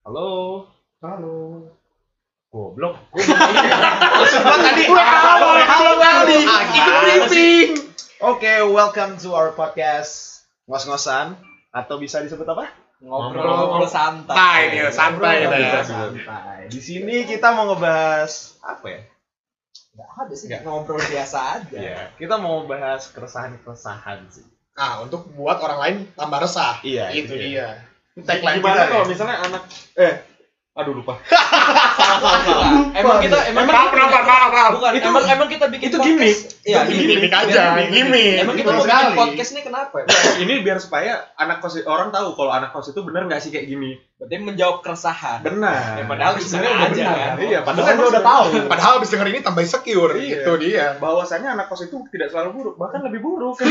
Halo. Halo. Goblok. Gua tadi halo, halo kali. Ah, Ikut gimana briefing. Oke, welcome to our podcast ngos-ngosan atau bisa disebut apa? ngobrol santai. Santai nih, santai kita ya. Ngobrol santai. Di sini kita mau ngebahas apa ya? Nggak ada sih, ngobrol biasa aja. Iya, kita mau bahas keresahan-keresahan sih. Nah, untuk buat orang lain tambah resah. Iya, itu itu dia. Gimana Tagline kita kalau ya. misalnya anak eh aduh lupa. Emang kita emang Maaf, kita- maaf, maaf, maaf. Bukan, Itu- emang emang kita bikin itu gimmick. Iya, gimmick. aja, gimmick. Emang kita mau bikin podcast ini kenapa ya? Ini biar supaya anak kos orang tahu kalau anak kos itu benar nggak sih kayak gini. Berarti menjawab keresahan. Benar. Ya, padahal sebenarnya udah aja benar, kan. kan? Iya, Padahal padahal dia udah tahu. Padahal habis denger ini tambah insecure. Iya. Itu dia. bahwasanya anak kos itu tidak selalu buruk, bahkan lebih buruk.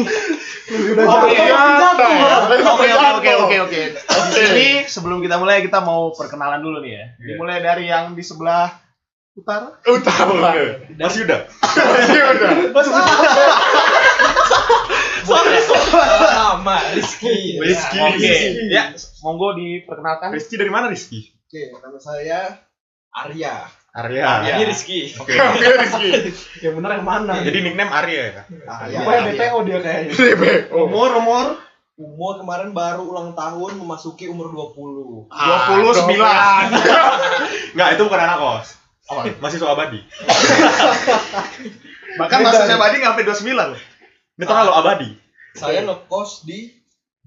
Oke, jatuh. Oke, oke, oke, oke, oke. Di sini sebelum kita mulai kita mau perkenalan dulu nih ya. Iya. Dimulai dari yang di sebelah utara. Utama. Mas Yuda. Iya udah. Sama Rizky. Rizky. Oke, ya, monggo diperkenalkan. Rizky dari mana Rizky? Oke, nama saya Arya. Arya. Arya. Ini Rizky. Oke. Oke, Rizky. Yang benar yang mana? Jadi nickname Arya ya? Arya. Pokoknya BTO dia kayaknya. DBO. Umur, umur Umur kemarin baru ulang tahun memasuki umur 20. Ah, 29. Enggak, itu bukan anak kos. Mahasiswa abadi. Bahkan masuk saya tadi nggak sampai 29 loh. Ini terlalu abadi. Saya ngekos di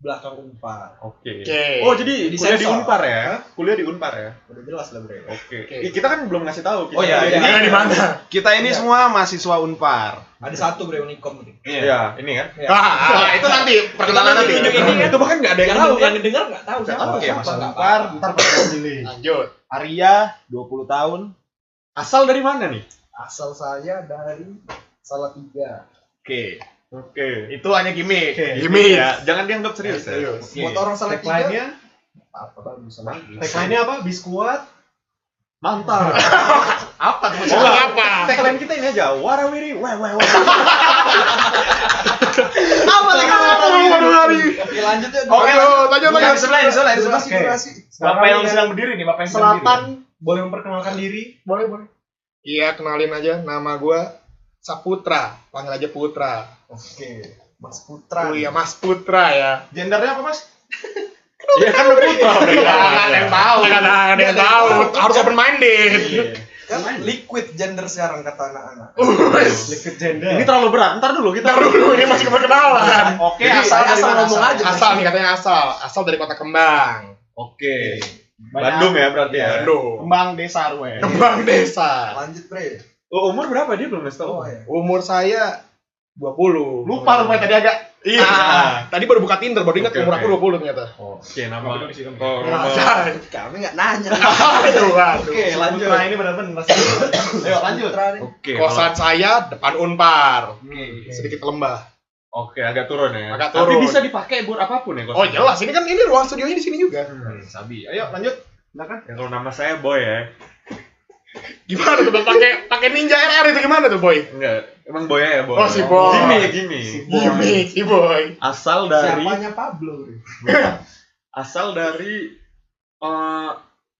belakang Unpar. Oke. Oke. Oh, jadi Di kuliah di. Unpar ya? Kuliah di Unpar ya? Udah jelas lah, Bre. Oke. Oke. Ih, Kita kan belum ngasih tahu. kita Oh, iya, iya. di- Ada di mana? Kita ini Iya. semua mahasiswa Unpar. Ada satu Bre Unicom nih. Iya, ini kan. Ya. Ah, itu nanti perkenalan nanti. Tunjuk ini kan. Itu bahkan nggak ada yang Yang tahu tahu kan? yang denger nggak tahu siapa. Oke, siapa, masuk Unpar, apa-apa. ntar pada pilih. Lanjut. Arya, 20 tahun. Asal dari mana nih? Asal saya dari Salatiga. Oke. Oke. Itu hanya gimmick. Gimmick. Ya, jangan dianggap serius ya. Serius. Oke. Buat orang Salatiga. Tagline-nya, Apa tagline-nya apa? Biskuat. Mantap. Apa tuh? Oh, apa? Tagline kita ini aja. Warawiri, wah wah wah. Apa lagi? Oke, lanjut ya. Oke, Lanjut, lanjut, Bukan, lanjut. di sebelah, di sebelah, di. Bapak yang sedang berdiri nih, Bapak yang sedang Selatan berdiri. boleh memperkenalkan diri Boleh, boleh. Iya, kenalin aja. Nama gua Saputra. Panggil aja Putra. Oke. Mas Putra. Oh iya, Mas Putra ya. Gendernya apa, Mas? Iya kan lu putra. Nggak ada yang tahu. Nggak ada yang tahu. Harus open minded. Kan liquid gender sekarang kata anak-anak. liquid gender Ini terlalu berat. Ntar dulu kita. Ntar dulu, ini masih perkenalan. Oke, Jadi, asal asal ngomong aja. Asal nih katanya asal. Asal dari Kota Kembang. Oke. Bandung ya berarti ya. Bandung. Kembang Desa Arwe. Kembang Desa. Lanjut, Bre. Oh, umur berapa dia belum ngasih tahu? Oh, ya. Umur saya 20. Lupa rupanya tadi agak Iya. Tadi baru buka Tinder, baru ingat Oke, umur oke. aku 20 ternyata. Oke, nama. Duduk di situ. Oh, nama. Nah, Kami nggak nanya. Aduh, aduh. Oke, lanjut. Putra ini benar-benar Ayo lanjut. Oke. Kosan saya depan Unpar. Oke. Sedikit lembah. Oke, agak turun ya. Agak Tapi turun. bisa dipakai buat apa pun ya. Oh jelas, ini kan ini ruang studionya di sini juga. Hmm, Sabi. Ayo lanjut. Silakan. Ya, kalau nama saya Boy ya. Gimana tuh Bang? pakai pakai Ninja RR itu gimana tuh, Boy? Enggak, emang Boy ya Boy. Oh, si Boy. Gini, gini. Gimik, si Boy. Asal dari Siapanya Pablo, asal dari eh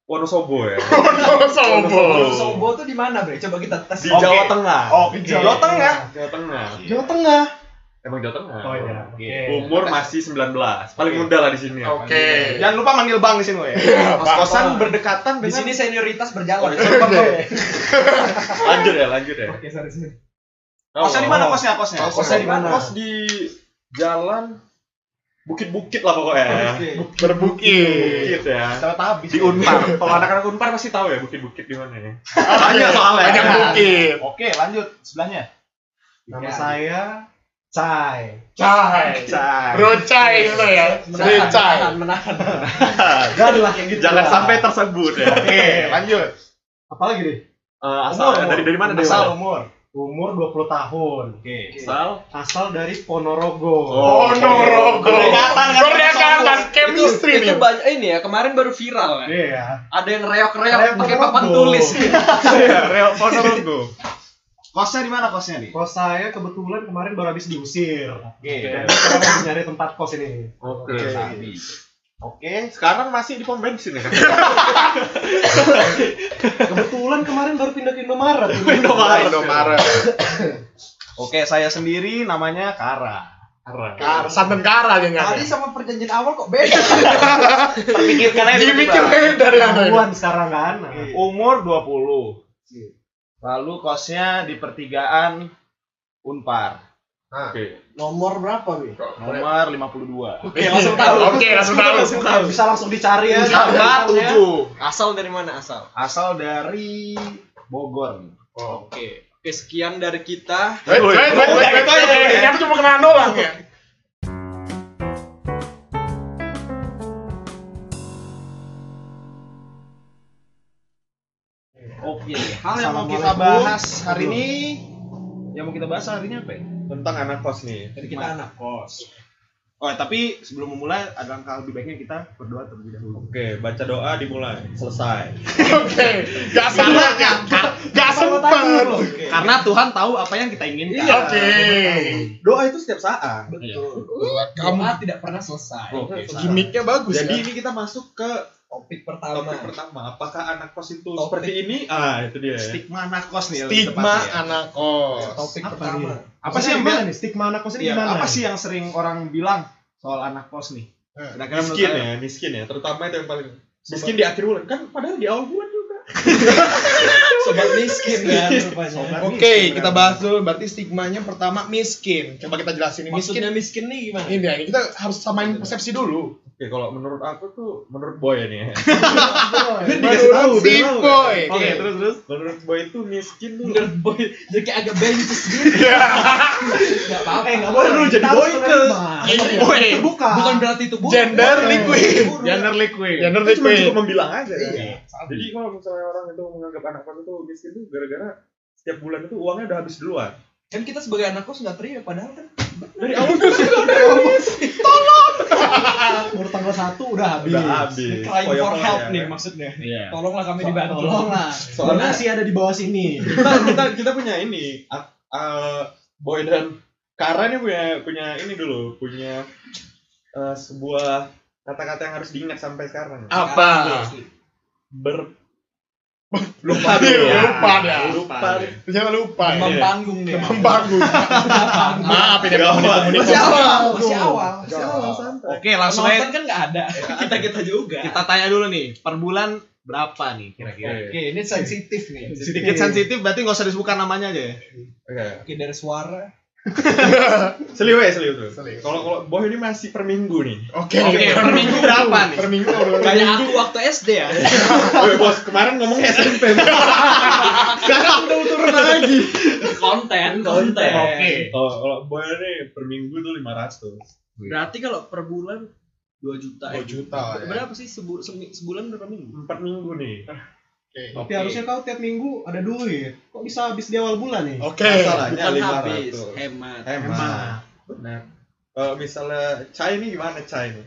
Wonosobo ya. Oh, sobo. Sobo tuh di mana, Bre? Coba kita tes. Di. Jawa Tengah. Oh, Oke. Jawa Tengah. Jawa Tengah. Jawa Tengah Emang Jawa Tengah. oh iya Oke. Umur masih 19. Paling muda lah di sini ya. Oke. Jangan lupa manggil Bang di sini, ya. Kos-kosan Bang. berdekatan Di dengan sini senioritas berjalan. lanjut ya, lanjut ya. Oke, sorry, sorry. Kosnya di mana kosnya? Kosnya. Kosnya di mana? Kos di jalan bukit-bukit lah pokoknya. Oke. Berbukit. Bukit ya. Kita habis. Di Unpar. Kalau anak-anak Unpar pasti tahu ya bukit-bukit di mana ya. Banyak soalnya. Banyak bukit. Oke, lanjut sebelahnya. nama Ya. saya Cai Cai. Cai. Bro Cai gitu ya. Bro Menahan, Cai. menahan, menahan. Gak lah kayak gitu Jangan sampai tersebut ya. Oke, lanjut. apalagi deh Eh, asal Umur, dari dari mana deh? Asal umur. umur 20 tahun Oke. Asal asal dari Ponorogo Oh. Ponorogo. Berdekatan kan? Berdekatan chemistry itu nih. banyak ini ya kemarin baru viral ya. iya Ada yang reok-reok Reok pakai papan tulis. Iya, Real Ponorogo. Kosnya di mana kosnya nih? kos saya kebetulan kemarin baru habis diusir Oke. dan sekarang lagi nyari tempat kos ini Oke. Sabi. Oke, Sekarang masih di pom bensin ya. Kebetulan kemarin baru pindah ke Indomaret. Indomaret. Indomaret. oke saya sendiri namanya Kara. Kar, santan kara aja Tadi sama perjanjian awal kok beda. Perpikirkan aja Dimikir beda ya. Ketahuan sekarang kan. Umur 20. Lalu kosnya di pertigaan Unpar. Oke. Nomor berapa, Bi? Nomor 52. Oke, langsung tahu. Oke, langsung tahu. Bisa langsung dicari ya. Sama Tahu ya. 7. Asal dari mana asal? Asal dari Bogor. Oke. Oke, sekian dari kita. Wait, wait, wait, wait, wait, wait. Ini cuma kenalan doang ya. Oke, hal yang mau kita bahas hari ini yang mau kita bahas hari ini apa ya? Tentang anak kos nih. Dari kita anak kos. Oh, tapi sebelum memulai ada langkah lebih baiknya kita berdoa terlebih dahulu. Oke, baca doa dimulai. Selesai. Oke, gak sempet ya. Gak sempet. Karena Tuhan tahu apa yang kita inginkan. Oke. Doa itu setiap saat. Betul. Kamu Doa tidak pernah selesai. Oke. gimmicknya bagus Jadi ya. ini kita masuk ke Topik pertama. topik pertama. Apakah anak kos itu Topik. seperti ini? Ah, itu dia. Stigma anak kos nih. Stigma ya. anak kos. Topik Apa pertama. nih? Apa sih yang nih? Stigma anak kos ini Iya, gimana? apa sih yang sering orang bilang soal anak kos nih? Kira-kira menurut miskin ya, miskin ya. Terutama itu yang paling miskin di akhir bulan. Kan padahal di awal bulan. Sobat miskin kan rupanya. Oke, kita bahas dulu. Berarti stigmanya pertama miskin. Coba kita jelasin ini miskin. Maksudnya miskin nih gimana? Ini dia, kita harus samain persepsi dulu. Oke, kalau menurut aku tuh menurut boy ini ya. Biar dikasih tahu, si boy. Oke, terus terus. Menurut boy itu miskin tuh Menurut boy, jadi kayak agak bencis gitu. Gak apa-apa. Eh, nggak boleh Lu jadi boy ke- Boy, boy. terbuka. Bukan berarti itu buruk. Gender liquid. Gender liquid. Gender Itu cuma liquid. cukup membilang aja. Iya. Jadi kalau misalnya orang itu menganggap anak kos itu miskin tuh gara-gara setiap bulan itu uangnya udah habis duluan. Kan kita sebagai anak kos nggak terima padahal kan Dari awal tuh Baru tanggal 1 udah habis. udah habis. crying for help ya. nih maksudnya. Iya. Tolonglah kami So- dibantu. Tolonglah. Soalnya- Donasi ada di bawah sini. kita kita kita punya ini eh, boy dan Kara ini punya punya ini dulu punya eh, sebuah kata-kata yang harus diingat sampai sekarang Apa? ber Lupa dulu. Lupa dia. lupa deh. Jangan lupa. Demam Iya. panggung dia. Demam panggung. Maaf ini komunikasi. Masih awal, Tuh. masih awal. Masih awal, santai. Oke, langsung aja kan nggak ada. Kita kita juga. kita tanya dulu nih, per bulan berapa nih kira-kira? Oke. Ini sensitif nih. Sedikit sensitif berarti nggak usah disebutkan namanya aja ya. Oke. Oke, dari suara. Ya, seliu tuh. Kalau kalau boy ini masih per minggu nih. Oke. Oke, per minggu berapa nih? Per minggu? Kayak aku waktu SD ya. Woi bos, kemarin ngomongnya SMP. Sekarang udah turun lagi. konten, konten. Oke. Kalau kalau boy ini per minggu tuh 500. Berarti kalau per bulan 2 juta. 2 ya? juta ya. Berapa sih sebu- sebulan berapa minggu? Empat minggu nih. Oke. Tapi harusnya kau tiap minggu ada duit. Kok bisa habis di awal bulan nih? Oke. Masalahnya Bukan 500. habis, hemat. Hemat. Benar. Kalau misalnya Cai ini gimana Cai ini?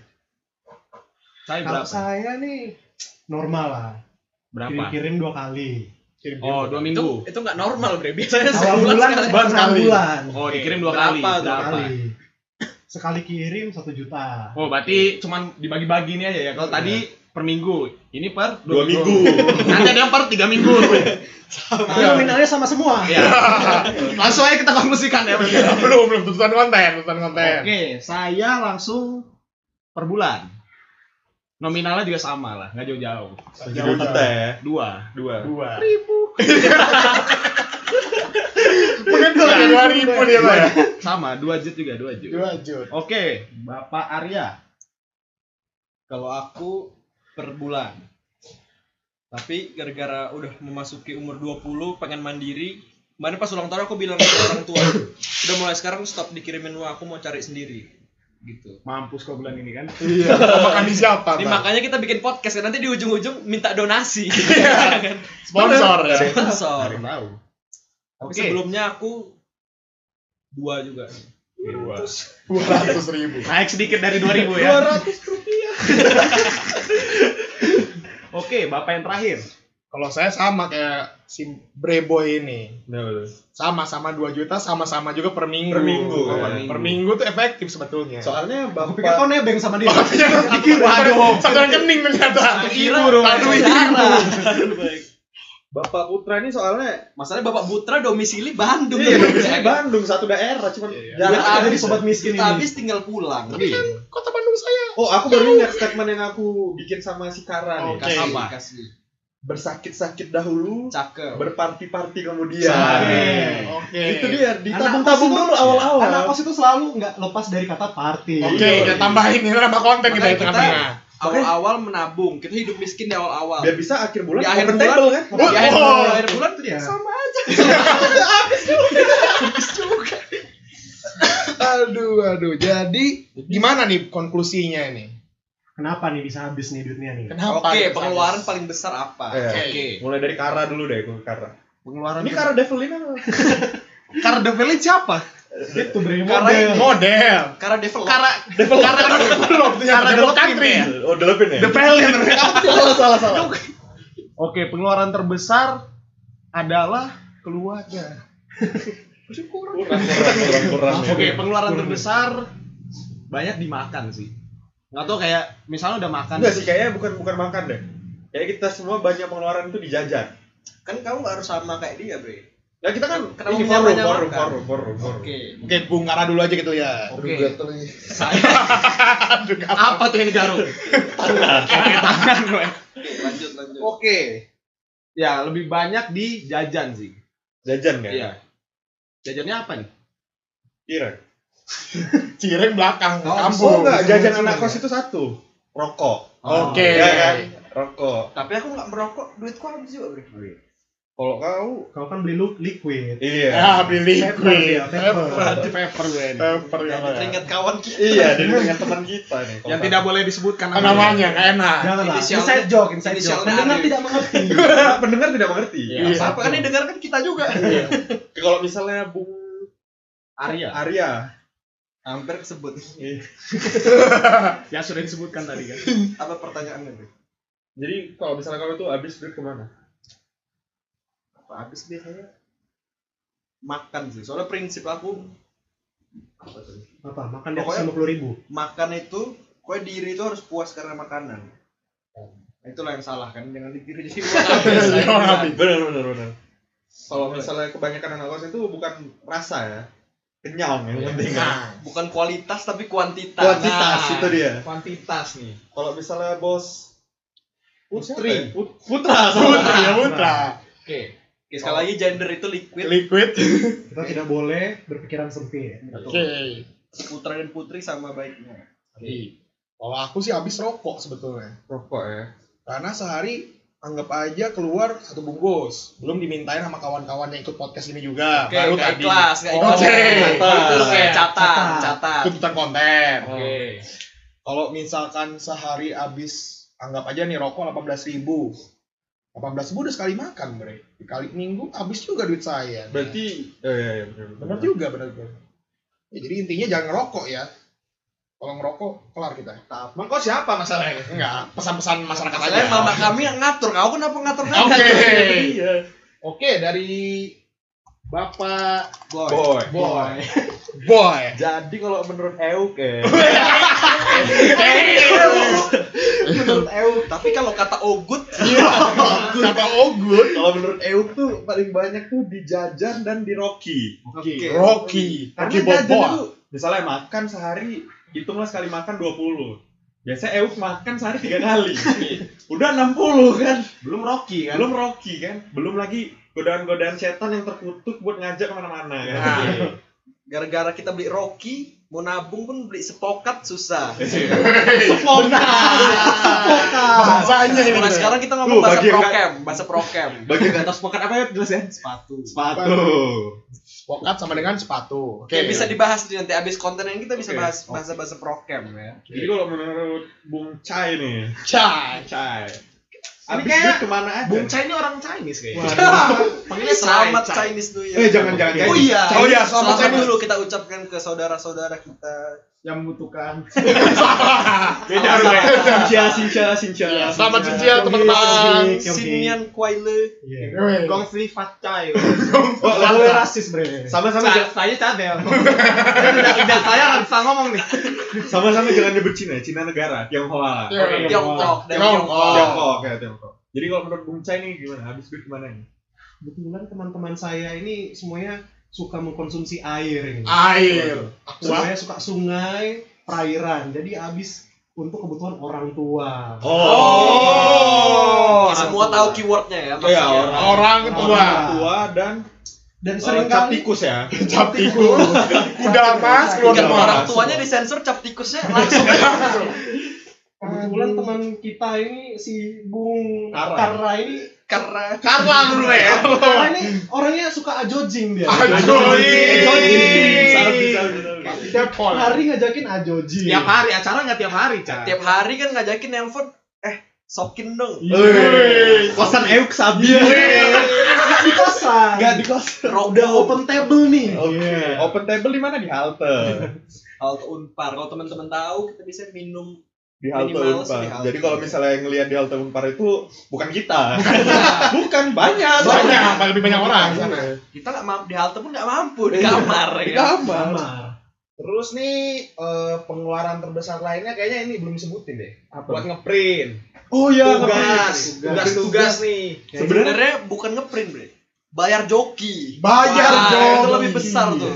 Kalau berapa? saya nih normal lah. Berapa? Kirim dua kali. Kirim Oh, dua Itu minggu. itu nggak normal, Bre. Biasanya Awal sebulan bulan, sekali. Sekali. bulan. Oh, dikirim dua Berapa kali. Dua kali. Sekali kirim satu juta. Oh, berarti cuman dibagi-bagi ini aja ya. Kalau tadi per minggu, ini per Dua minggu. Nanti ada yang per tiga minggu. Tapi nominalnya sama semua. Iya. Langsung aja kita konklusikan ya. belum belum tuntutan konten, tuntutan konten. Oke, saya langsung per bulan. Nominalnya juga sama lah, nggak jauh-jauh. Dua juta ya. Dua. Dua. Dua. Mungkin dua dua ribu dia Pak, ya. Sama, dua jut juga, dua jut. Dua jut. Oke, Bapak Arya. Kalau aku per bulan. Tapi gara-gara udah memasuki umur 20 pengen mandiri, kemarin pas ulang tahun aku bilang ke orang tua, udah mulai sekarang stop dikirimin uang, aku mau cari sendiri. Gitu. Mampus kau bulan ini kan. Iya. Makan di siapa? Bang? makanya kita bikin podcast kan nanti di ujung-ujung minta donasi. Sponsor ya. Sponsor. Tahu. Tapi Oke. sebelumnya aku dua juga. Dua. Dua ratus ribu. Naik sedikit dari 2000 ya. ratus rupiah. Oke, Bapak yang terakhir. Kalau saya sama kayak si Breboy ini. Betul. Sama-sama 2 juta, sama-sama juga per minggu. Per minggu, Oh, ya. Per minggu tuh efektif sebetulnya. Soalnya Aku pikir kau bapak nebeng sama dia. Waduh, satu kening ternyata. Kira Aduh, Bapak Putra ini soalnya Masalahnya Bapak Putra domisili Bandung. iya, Ya, domisili? Bandung satu daerah cuman Iya, iya. jarang Yang ada di bisa. sobat miskin ini. habis tinggal pulang. Tapi kan kota Bandung saya. Oh, aku baru ingat statement yang aku bikin sama si Kara nih. Oke. Kasih, Apa? kasih. Bersakit-sakit dahulu, Cakep. berparti-parti kemudian. Oke. Itu dia, ditabung-tabung dulu awal-awal. Anak kos itu selalu nggak lepas dari kata party. Oke, Iya. kita tambahin ini nambah konten kita di tengah-tengah. Awal-awal menabung. Kita hidup miskin di awal-awal. Biar bisa akhir bulan Di akhir bulan- kan. Di akhir, oh. di akhir bulan tuh Iya. sama aja. Aduh, aduh. Jadi gimana nih konklusinya ini? Kenapa nih bisa habis nih duitnya nih? Kenapa? Oke, pengeluaran habis? paling besar apa? Iya. Oke. Mulai dari Kara dulu deh, aku Kara. pengeluaran Ini Kara Develin apa? Kara Develin siapa? Itu beri model. Model. Karena develop. Kara Develop. Kara Develop. Kara Develop country. Oh, Develin ya? Salah, salah, salah. Oke, pengeluaran terbesar adalah keluarga. Kurang, kurang, kurang, kurang. Oke, pengeluaran terbesar banyak dimakan sih. Nggak tau kayak misalnya udah makan. Enggak sih, kayaknya bukan bukan makan deh. Kayak kita semua banyak pengeluaran itu di jajan. Kan kamu nggak harus sama kayak dia, Bre. Nah, kita kan Kenapa ini forum, forum, forum, forum, forum. Oke. Oke, Bung Kara dulu aja gitu ya. Oke. Saya Aduh, apa? Apa tuh yang digaruk? Tangan. Oke, tangan gue. Lanjut lanjut. Oke. Ya, lebih banyak di jajan sih. Jajan kan? Iya. Jajannya apa nih? Kira. Cireng belakang Oh, kampung. Oh enggak, jajan anak kos itu satu. Rokok. Oke. Ya kan? Rokok. Tapi aku nggak merokok, duitku habis juga, Bre. Kalau kau Kau kan beli lu liquid. iya. Ya, beli liquid. pepper. Pepper. Pepper gue ini. Ya. Yang teringat kawan kita. Iya, dia dengan teman kita nih. Yang tidak boleh disebutkan namanya? Nggak enak. Jangan lah. Inisial- Inside joke, inside joke. Pendengar tidak mengerti. pendengar tidak mengerti. Iya. Iya. Apa kan yang dengarkan kita juga. Kalau misalnya Bung Arya. Arya, Hampir kesebut. Ya sudah disebutkan tadi kan. Apa pertanyaannya, jadi kalau misalnya kau itu habis duit ke mana? Apa habis biasanya? Makan sih. Soalnya prinsip aku apa tuh? Apa? Makan di atas lima puluh ribu. Makan itu, kue diri itu harus puas karena makanan. Nah, Itulah yang salah kan, jangan ditiru jadi habis. Benar, benar, benar. Kalau misalnya kebanyakan anak kos itu bukan rasa ya, kenyang yang penting. ya. Nah, Bukan kualitas tapi kuantitas. Kuantitas Nah, itu dia. Kuantitas nih. Kalau misalnya bos Putri. Ya? Put- Putra, Putra ya Putra. Oke. Oke, sekali lagi gender itu liquid. Liquid. Kita tidak boleh berpikiran sempit. Oke. Putra dan putri sama baiknya. Oke. Kalau aku sih habis rokok sebetulnya. Rokok ya. Karena sehari anggap aja keluar satu bungkus. Belum dimintain sama kawan-kawan yang ikut podcast ini juga. Oke, Baru tadi. ikhlas, nggak ikhlas. Oke. Itu Catat. kayak catat, Catat. Tuntutan konten. Oke. Kalau misalkan sehari habis anggap aja nih rokok 18 ribu. 18 ribu udah sekali makan bre. Dikali minggu habis juga duit saya. Berarti oh iya iya benar. benar juga benar benar. Ya, jadi intinya jangan ngerokok ya. Kalau ngerokok kelar kita. Emang kau siapa masalahnya? Enggak, pesan-pesan masyarakat aja. Mama kami yang ngatur, kau kenapa ngatur ngatur? Oke. Iya. Oke, dari Bapak Boy. Boy. Boy. Boy. Jadi kalau menurut Euk ya. Menurut Euk. Tapi kalau kata Ogut, Kata Ogut. Kalau menurut Euk tuh paling banyak tuh di jajan dan di Rocky. Oke. Rocky. Karena Rocky itu misalnya makan sehari hitunglah sekali makan 20. Biasanya Euk makan sehari tiga kali. Udah 60 kan. Belum Rocky kan? Belum Rocky kan. Belum lagi godaan-godaan setan yang terkutuk buat ngajak ke mana-mana kan. Nah. gara-gara kita beli Rocky, mau nabung pun beli sepokat susah. Bahasanya ini. Nah, sekarang kita ngomong Tuh, bahasa prokem, bahasa prokem. Bagian atas pocket apa ya jelasin? Sepatu. sepatu. Pokat sama dengan sepatu. Oke. Bisa dibahas nanti abis konten ini kita bisa bahas bahasa-bahasa prokem ya. Jadi kalau menurut Bung Chai nih, Cai. Chai. Ini kayak ke mana aja? Bung Chai ini orang Chinese kayaknya. Panggilnya selamat Chinese New Year. Eh jangan jangan. Oh iya. Oh iya, selamat, selamat Chinese. dulu kita ucapkan ke saudara-saudara kita yang membutuhkan Beda Bre. Sinca, Sinca, Sinca. Iya, Selamat Cincia teman-teman. Sinian Kuaile. Iya. Gong Free Fat Chai. Oh, Kalau lalu rasis bre. sama-sama Sa- saya cadel. Tidak saya nggak bisa ngomong nih. sama-sama jangan nyebut Cina, Cina negara, Tionghoa. Iya. Tiongkok dan Tiongkok. Tiongkok. Tiongkok ya Tiongkok. Jadi kalau menurut Bung Cai nih gimana? Habis duit ke mana nih? Kebetulan teman-teman saya ini semuanya suka mengkonsumsi air ini. Air. Semuanya suka sungai, perairan. Jadi habis untuk kebutuhan orang tua. Oh. Semua tahu keywordnya ya Iya, maksudnya. orang. Orang tua. tua dan Dan uh, sering cap tikus ya. Cap tikus. Kuda mas keluar rumah. orang tuanya disensor cap tikusnya langsung. kebetulan teman kita ini si Bung. Karra ini Karena Karla dulu ya. Karra ini orangnya suka ajojing dia. Ajojing. Tiap Tiap hari ngajakin ajojing. Tiap hari acara nggak tiap hari, Cak. tiap hari kan ngajakin nelpon eh sokin dong. Wih, kosan Euk Sabi. Nggak di kosan. Enggak di kosan. Udah open table nih. Oke. Open table di mana di halte? Halte Unpar. Kalau teman-teman tahu kita bisa minum Di halte Unpar. di. Jadi kalau misalnya yang ngelihat di halte Unpar itu bukan kita. bukan banyak. Banyak, lebih banyak orang di sana. kita nggak mampu di halte pun nggak mampu di kamar Di ya. kamar. Kamar. Terus nih eh, pengeluaran terbesar lainnya kayaknya ini belum disebutin deh. Apa? Buat ngeprint, Oh iya, tugas, tugas-tugas nih. Sebenarnya bukan ngeprint, Bre. Bayar joki. Bayar Wah, dong. Itu lebih besar tuh.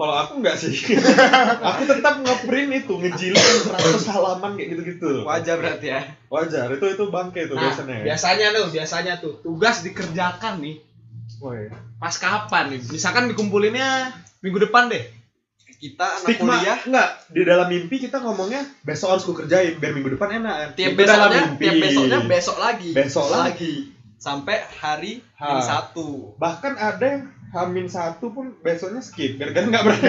Kalau aku enggak sih. aku tetap ngeprint itu, ngejilid 100 halaman kayak gitu-gitu. Wajar berarti ya. Wajar, itu itu bangke itu Nah, biasanya. biasanya tuh, biasanya tuh tugas dikerjakan nih. Woi. Pas kapan nih? Misalkan dikumpulinnya minggu depan deh. Kita anak Stigma kuliah enggak di dalam mimpi kita ngomongnya besok harus ku kerjain biar minggu depan enak. tiap Itu besoknya, mimpi. tiap besoknya besok lagi. Besok lagi. Sampai hari Ha. ini satu. Bahkan ada yang Hamin satu pun besoknya skip gara-gara nggak berani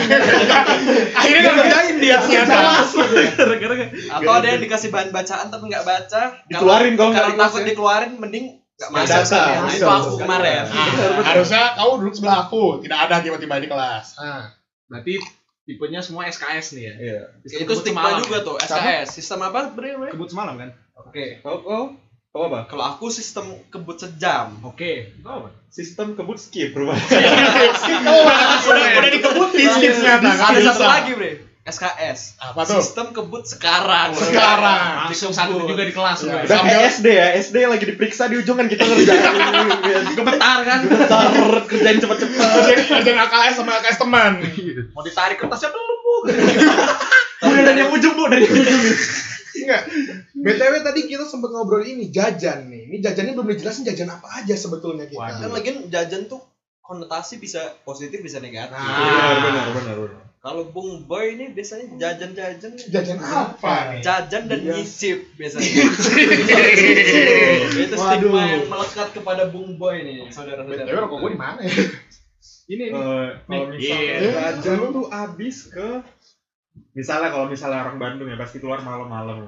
Akhirnya nggak kerjain dia gara-gara nggak- Atau ada yang dikasih bahan bacaan tapi nggak baca. Dikeluarin kalau nggak kelas takut dikeluarin mending nggak masuk. Nah, itu aku kemarin. Nah, harusnya kau duduk sebelah aku, tidak ada tiba-tiba di kelas. Nah, berarti tipenya semua SKS nih ya. Iya. Itu stigma juga tuh, SKS. Sistem apa? Bre? Kebut semalam kan? Oke. Kau kau kau apa? Kalau aku sistem kebut sejam. Oke. Kau apa? Sistem kebut skip rupanya. Kau udah udah dikebutin tak? Nggak Ada satu lagi, Bre. SKS. Apa tuh? Sistem kebut sekarang. Sekarang. Langsung satu juga di kelas. Ya. Udah kayak SD ya, SD lagi diperiksa di ujung kan kita ngerjain. Gemetar kan? Bentar, kerjain cepet-cepet. Jadi kerjaan AKS sama AKS teman. Mau ditarik kertasnya belum, Bu. Udah dari yang ujung bu dari ujung. Enggak. BTW tadi kita sempat ngobrol ini jajan nih. Ini jajannya belum dijelasin jajan apa aja sebetulnya kita. Kan lagian jajan tuh konotasi bisa positif bisa negatif. Nah. Benar, benar, benar, benar. Kalau Bung Boy ini biasanya jajan-jajan Jajan apa nih? jajan dan Iya. nyicip biasanya. Itu Waduh. stigma yang melekat kepada Bung Boy nih, BTW saudara-saudara. rokok gue di mana ya? Ini nih. Eh, kalau misalnya Iya. jajan tuh habis ke misalnya kalau misalnya orang Bandung ya pasti keluar malam-malam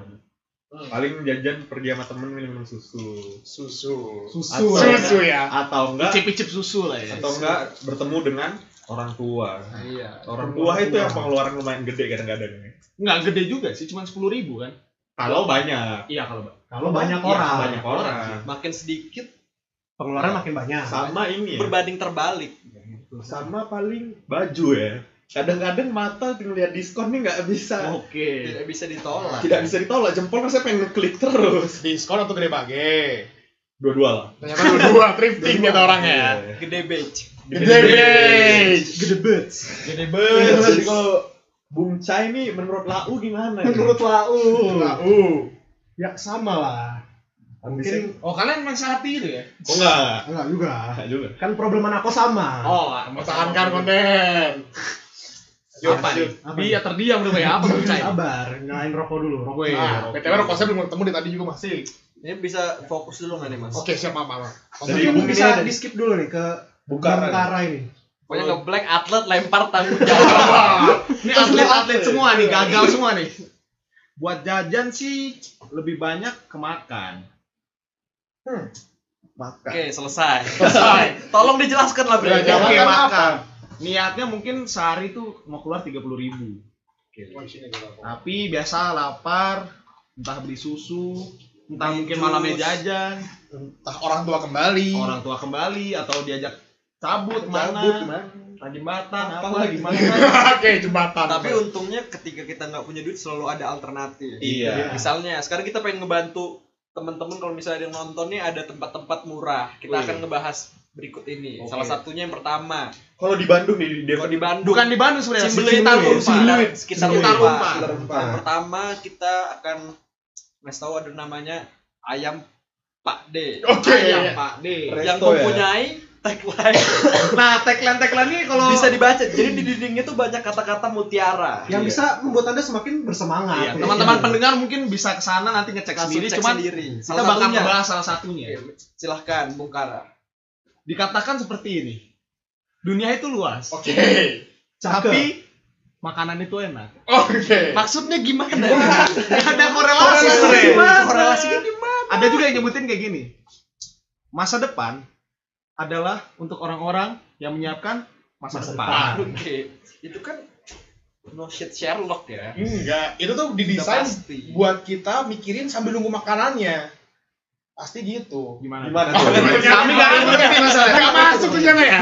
paling jajan pergi sama temen minum susu Susu. Susu. Atau- Susu ya. atau enggak Icip-icip susu lah ya. atau enggak bertemu dengan orang tua Iya. orang tua itu yang pengeluaran lumayan gede kadang-kadang Enggak gede juga sih, cuma sepuluh ribu kan? kalau banyak Iya kalau Kalau banyak Iya, orang, banyak orang Makin sedikit pengeluaran makin banyak. sama ini ya berbanding terbalik. sama paling baju ya kadang-kadang mata ngeliat diskon nih nggak bisa Oke. Tidak bisa ditolak. tidak bisa ditolak jempol rasanya pengen ngeklik terus Diskon atau gede bage? dua-dua lah Ternyata dua thrifting gitu orangnya. Gede beach. Gede beige. Gede bet. Gede Jadi kalau Bung Cai nih menurut Lau gimana? nih? Menurut lau. uh. Ya sama lah. Ambisi- Mungkin Oh kalian main sehati itu ya? Oh enggak, enggak juga. enggak juga. Kan problem anak aku sama. Oh, Mempertahankan konten. Yuk, apa nih? Apa Dia terdiam dulu ya, apa percaya? Sabar, nyalain rokok dulu. Rokok. Weh, Nah, oke. BTW rokok saya belum ketemu dari tadi juga masih. Ini bisa fokus dulu nggak nih mas? Oke, siap maaf, maaf. Dari Mungkin Bung bisa ini ada- di skip dulu nih ke Bungkaran. Bungkara ini. Pokoknya nge black atlet lempar tanggung jawab. Ini atlet-atlet semua nih, gagal semua nih. Buat jajan sih lebih banyak ke makan. Makan. Oke selesai. Tolong dijelaskan lah Ya, jangan Oke, makan makan. Apa? Niatnya mungkin sehari tuh mau keluar 30 ribu. Tapi biasa lapar, entah beli susu, entah mungkin malamnya jajan, Entah orang tua kembali. orang tua kembali atau diajak cabut Cabut mana, ke mana? jembatan apa Apa lagi mana. Oke, jembatan. Tapi untungnya ketika kita nggak punya duit selalu ada alternatif. Iya. Misalnya sekarang kita pengen ngebantu teman-teman kalau misalnya ada yang nonton nih ada tempat-tempat murah. Kita Wih. akan ngebahas berikut ini. Oke. Salah satunya yang pertama, Kalau di Bandung nih di kalau Depok di Bandung. Bukan di Bandung sebenarnya. Cimbeli. Sekitar Unpad. Unpad. Sekitar Unpad. Yang pertama kita akan ngasih tahu ada namanya ayam Pak D. Oke. Ayam Pak D. Resto yang ya? mempunyai tagline Nah, tagline-tagline ini kalau bisa dibaca. Jadi di dindingnya tuh banyak kata-kata mutiara. Yang Iya. bisa membuat anda semakin bersemangat. Iya, teman-teman pendengar mungkin bisa ke sana nanti ngecek Langsung sendiri, cek cuman sendiri. kita Salah bakal ngebahas salah satunya. Oke, Silahkan, Bung Kara. Dikatakan seperti ini. Dunia itu luas, Oke. Cakep. tapi makanan itu enak. Oke. Maksudnya gimana? Gak ada korelasi Korelasi gimana? Korelasinya gimana? Ada juga yang nyebutin kayak gini. Masa depan adalah untuk orang-orang yang menyiapkan masa, Masa depan. depan. Oke, itu kan no shit Sherlock ya. Enggak, itu tuh didesain pasti. buat kita mikirin sambil nunggu makanannya. Pasti gitu. Gimana? Gimana Oh. Kami nggak ngerti masalahnya. Enggak masuk ke sana ya?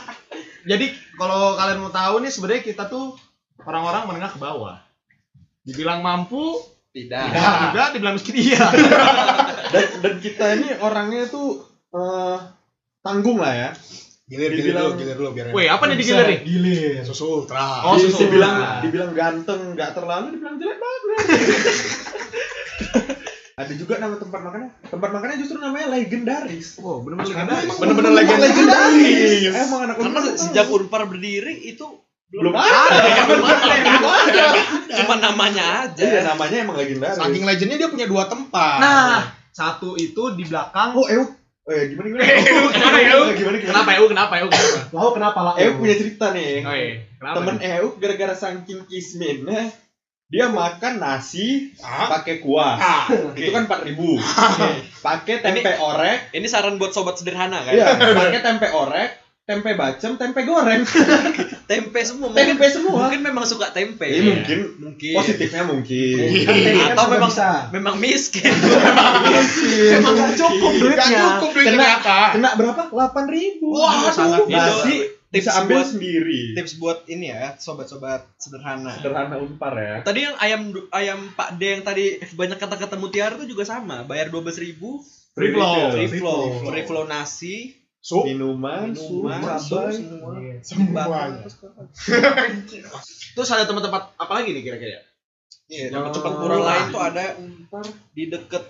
Jadi kalau kalian mau tahu nih sebenarnya kita tuh orang-orang menengah ke bawah. Dibilang mampu, Tidak. tidak juga, dibilang miskin iya. Dan, dan kita ini orangnya tuh eh, tanggung lah ya. Gilir, gilir Dibilang- dulu, gilir dulu biar Weh, apa nih digilir nih? Gilir. Susu ultra. Oh, susu dibilang dibilang ganteng, nggak terlalu, dibilang jelek banget. Ada juga nama tempat makannya. Tempat makannya justru namanya legendaris. Wow, bener-bener Karena legendaris. emang bener-bener legendaris. legendaris. Emang anak Karena sejak Unpar berdiri itu belum Ada, ada. belum ada, belum ada. cuma namanya aja. Iya, namanya emang legendaris. Saking legendnya dia punya dua tempat. Nah, satu itu di belakang. Oh, Euk. Eh, gimana gimana? Gimana? Eh, Gimana gimana? Kenapa Euk? Kenapa Euk? Kenapa? Lalu kenapa lah? Euk punya cerita nih. Oh iya, kenapa? Temen Euk gara-gara saking kisminnya dia makan nasi Ah. pakai kuah. Ah. Itu kan 4000. Pakai tempe orek. Ini saran buat sobat sederhana kan? Iya, pakai tempe orek, tempe bacem, tempe goreng. Tempe semua. Mungkin, Tempe semua. mungkin memang suka tempe. Iya, mungkin Mungkin. positifnya mungkin. Kan Atau serba memang bisa. memang miskin. Emang gak cukup Gak duitnya. cukup duitnya Kena-. Kena berapa? 8000. Wah, sangat aduh. Nasi Tips bisa ambil buat- sendiri. Tips buat ini ya, sobat-sobat sederhana. Sederhana Unpar ya. Tadi yang ayam ayam Pak D yang tadi banyak kata-kata mutiara itu juga sama. Bayar 12.000 Free flow. free flow, free flow nasi, Sup. Minuman, sup, minuman, sup, semua. Semuanya. Terus ada tempat-tempat apa lagi nih kira-kira? Iya, Yang tempat murah. murah lain tuh ada di deket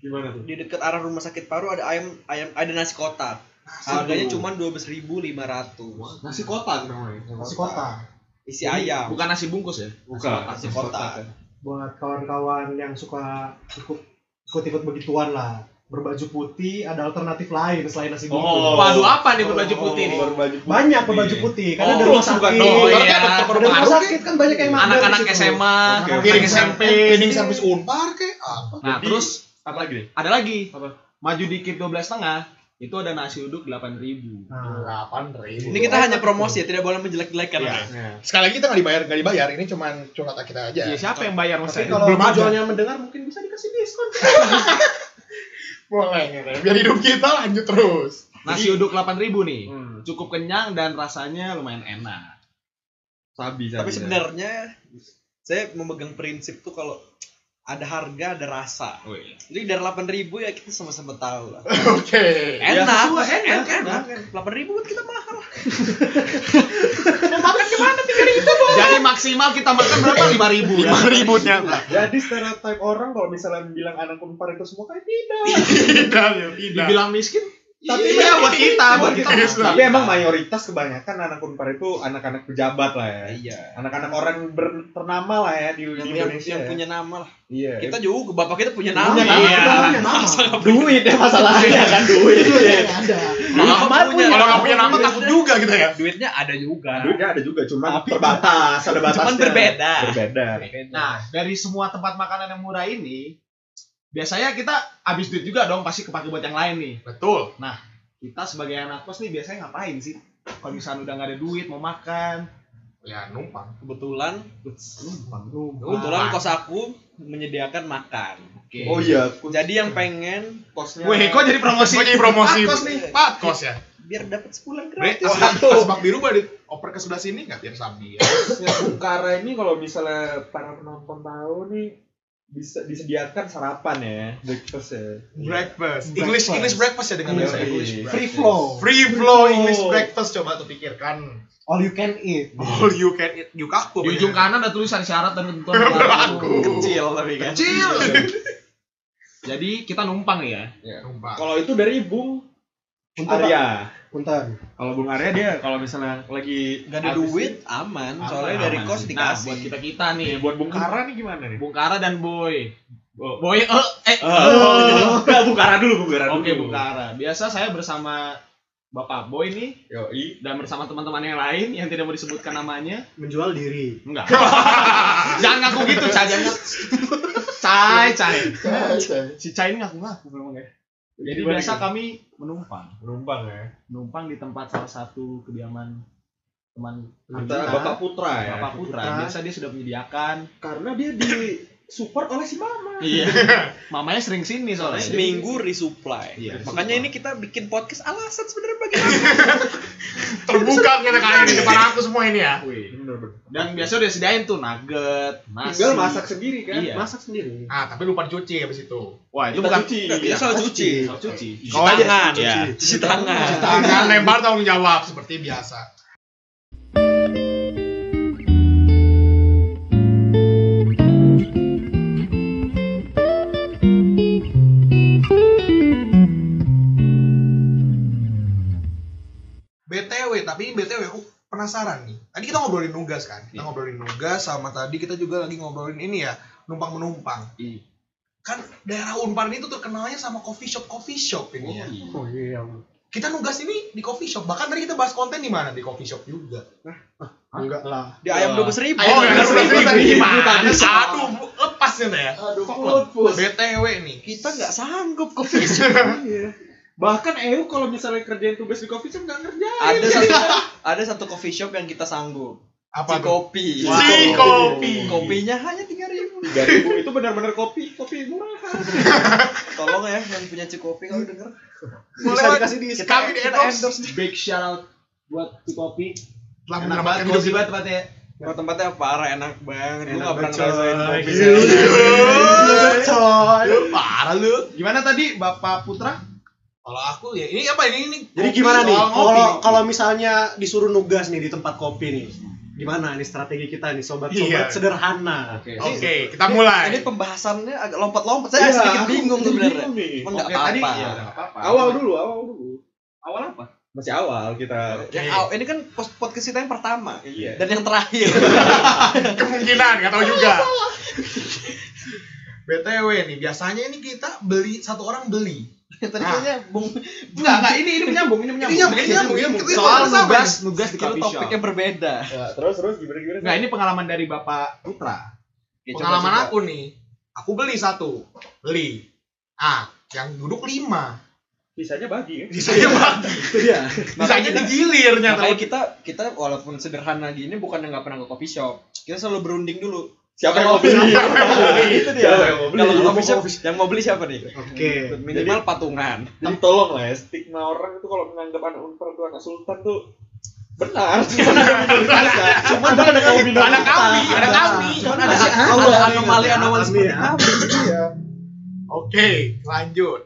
Gimana tuh? di deket arah rumah sakit paru ada ayam ayam ada nasi kotak. Harganya cuma 12.500. Nasi kotak namanya. Nasi kota. Isi ayam. Bukan nasi bungkus ya? Bukan. Nasi kotak. Buat kawan-kawan yang suka ikut ikut-ikut begituan lah. Berbaju putih ada alternatif lain selain nasi bungkus. Oh. Waduh, apa nih berbaju putih nih? Berbaju putih. Banyak berbaju putih karena Oh, ada rumah sakit. Oh, iya. ada rumah sakit kan banyak yang Anak-anak. SMA, Piring SMP. Cleaning service Unpar kayak apa? Nah, terus Apa lagi nih? ada lagi. Apa? Maju dikit 12 setengah itu ada nasi uduk 8000. Nah, Delapan ribu. Ini kita hanya promosi ya, tidak boleh menjelek-jelekan. Iya. ya. Sekali lagi kita nggak dibayar, nggak dibayar. Ini cuman curhatan kita aja. Ya, siapa yang bayar mas? kalau belum ada. tujuannya mendengar mungkin bisa dikasih diskon. Boleh, gitu. biar hidup kita lanjut terus. Nasi uduk 8000 nih. Hmm. Cukup kenyang dan rasanya lumayan enak. Sabi, sabi. Tapi sebenarnya saya memegang prinsip tuh kalau ada harga ada rasa. Wih. Jadi dari 8.000 ya kita sama-sama tahu lah. Oke. Enak, sesuai, enak, enak, enak. 8.000 buat kita mahal. Jadi maksimal kita makan berapa? 5000 Lima ribu ternyata. Jadi stereotip orang kalau misalnya bilang anak Unpar itu semua kayak tidak. Tidak, ya, tidak. Dibilang miskin? Tapi iya, buat kita, buat kita. Iya. Tapi emang mayoritas kebanyakan anak Unpar itu anak-anak pejabat lah ya. Iya. Anak-anak orang ber- ternama lah ya di, Yang, di Indonesia. yang ya. punya nama lah. Iya. Kita juga bapak kita punya nama. Punya nama. Iya. Punya nama. duit ya masalahnya kan duit. Duitnya ada. Nama punya. Kalau nggak punya nama takut juga kita ya. Duitnya ada juga. Duitnya ada juga, cuma terbatas, ada batasnya. Cuman berbeda. Berbeda. Nah, dari semua tempat makanan yang murah ini, biasanya kita habis duit juga dong pasti kepake buat yang lain nih. Betul. Kita sebagai anak kos nih biasanya ngapain sih? Kalau misalnya udah nggak ada duit mau makan, Ya numpang. Kebetulan Numpang. kebetulan kos aku menyediakan makan. Oke. Oh iya, Jadi yang pengen kosnya. Wih, kok jadi promosi? Kok jadi promosi? Patkos nih. Patkos ya. biar dapat sebulan gratis. asbak, asbak biru boleh dioper ke sebelah sini nggak biar sabi ya? Bukara ini kalau misalnya para penonton tahu nih bisa disediakan sarapan ya, breakfast ya. Breakfast. English Breakfast. English breakfast ya dengan Iya, bahasa iya. English. Free breakfast. flow. Free flow English breakfast coba tuh pikirkan. All you can eat. All you can eat yukaku. Di ujung kanan ada tulisan syarat dan ketentuan berlaku. Kecil tapi kan. Kecil. Jadi kita numpang ya. Numpang. Kalau itu dari Bung Arya. Punten. Kalau Bung Arya dia kalau misalnya lagi Gak ada duit aman, Aman, soalnya dari aman kos sih. Nah, dikasih. buat kita kita nih, nih, buat Bung Kara nih gimana nih? Bung Kara dan Boy. Boy, eh, eh, Oh, enggak Bung Kara dulu, Bung Kara dulu. Oke, Bung Kara. Biasa saya bersama Bapak Boy nih Yoi. dan bersama teman-teman yang lain yang tidak mau disebutkan namanya. Menjual diri. Enggak. Jangan ngaku gitu, Cai. Jangan. Cai, Cai. Si Cai ini ngaku-ngaku memang ya. Jadi Gimana, biasa gimana? kami menumpang. Menumpang ya. Numpang di tempat salah satu kediaman teman Kita kita, Bapak Putra ya. Bapak Putra. Putra. Biasa dia sudah menyediakan. Karena dia di support oleh si Mama. Iya. Mamanya sering sini soalnya. Seminggu resupply. Iya, Makanya resupply. ini kita bikin podcast alasan sebenarnya bagi aku. Terbuka kita kayak di depan aku semua ini ya. Wih. Dan biasa udah sediain tuh nugget, nasi. Tinggal masak sendiri kan. Iya. Masak sendiri. Ah, tapi lupa dicuci habis itu. Wah, itu Kita bukan cuci. Kita salah cuci. Soal cuci. Cuci tangan. cuci. Ya. Cuci tangan. Tangan lebar tanggung jawab seperti biasa. Tapi ini BTW aku penasaran nih. Tadi kita ngobrolin nugas kan? Kita Iya. ngobrolin nugas sama tadi kita juga lagi ngobrolin ini ya, numpang-menumpang. Iya. Kan daerah Unpar ini tuh terkenalnya sama coffee shop coffee shop ini ya. Oh iya. Kita nugas ini di coffee shop. Bahkan tadi kita bahas konten di mana? Di coffee shop juga. Enggak lah. Di ayam dua ribu. Oh, ya, seribu seribu tadi tadi. gimana? Tadi Aduh, lepas ya. Aduh, BTW nih. Kita nggak sanggup kopi shop. Iya. Bahkan EU kalau misalnya kerjain tugas di coffee shop nggak ngerjain. ada satu ada satu coffee shop yang kita sanggup. Apa tuh? Cikopi. Wah. Cikopi. Kopinya hanya tiga ribu. Tiga ribu itu benar-benar kopi, kopi murah. Tolong ya yang punya Cikopi kalau denger. Boleh dikasih di Kita, Kami di endorse. endorse. Big shout out buat si kopi. Telah Enak menyelamatkan banget, hidup cozy kita. banget tempatnya. Kalau tempatnya parah enak banget. Gue Enak nggak pernah banget, ngerasain kopi. Gila. Coy. Lu parah lu. Gimana tadi Bapak Putra? Kalau aku ya ini apa ini ini? Jadi kopi, gimana nih? Kalau kalau misalnya disuruh nugas nih di tempat kopi nih. Gimana nih strategi kita nih sobat-sobat Iya. sederhana? Oke. Oke, kita mulai. Ini pembahasannya agak lompat-lompat. Saya sedikit bingung sebenarnya. nih. Cuma nggak Oke, tadi apa-apa. ya apa-apa. Awal dulu, awal dulu. Awal apa? Masih awal kita. Yang aw- ini kan podcast kita yang pertama Iya. dan yang terakhir. Kemungkinan nggak tahu juga. BTW nih, biasanya ini kita beli satu orang beli. Tadi kayaknya Bung Enggak, enggak, ini ini menyambung, ini menyambung. Ini nyambung, ini nyambung, ini nyambung. Soal nugas, nugas di coffee shop. topiknya berbeda. Ya, terus terus gimana gimana? Enggak, ini pengalaman dari Bapak Putra. Coba, Pengalaman coba. aku nih, aku beli satu, beli. Ah, yang duduk lima. Sisanya bagi ya. Sisanya bagi. Itu dia. Sisanya digilir nyata. Makanya kita kita walaupun sederhana gini bukan nggak pernah ke coffee shop. Kita selalu berunding dulu. Siapa yang mau beli? Itu dia. Siapa yang mau beli? Kalau ke coffee shop yang mau beli siapa nih? Oke. Minimal patungan. Jadi tolong lah ya, stigma orang itu kalau menganggap anak unpar itu anak sultan tuh benar. Cuma ada ada kaum minoritas. Ada kami, ada kami. Ada anomali anomali seperti ya. kami. Iya. Oke, lanjut.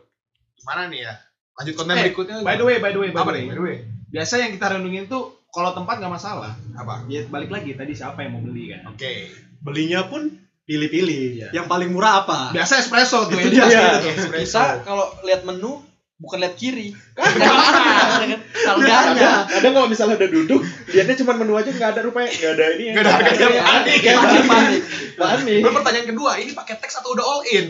Gimana nih ya? Lanjut konten Eh, berikutnya. By the way, by the way, apa nih? By the way. Biasa yang kita renungin tuh kalau tempat nggak masalah. Apa? Ya balik lagi tadi siapa yang mau beli kan. Oke. Belinya pun pilih-pilih. Iya. Yang paling murah apa? Biasa espresso tuh Itu ya. dia. Espresso. Kita kalau lihat menu bukan lihat kiri. Harganya. Kadang, kadang kalau misalnya udah duduk, lihatnya cuma menu aja nggak ada rupanya, nggak ada ini. ya. Nggak ada harganya, panik. Panik, panik. Pertanyaan kedua, ini pakai teks atau udah all in?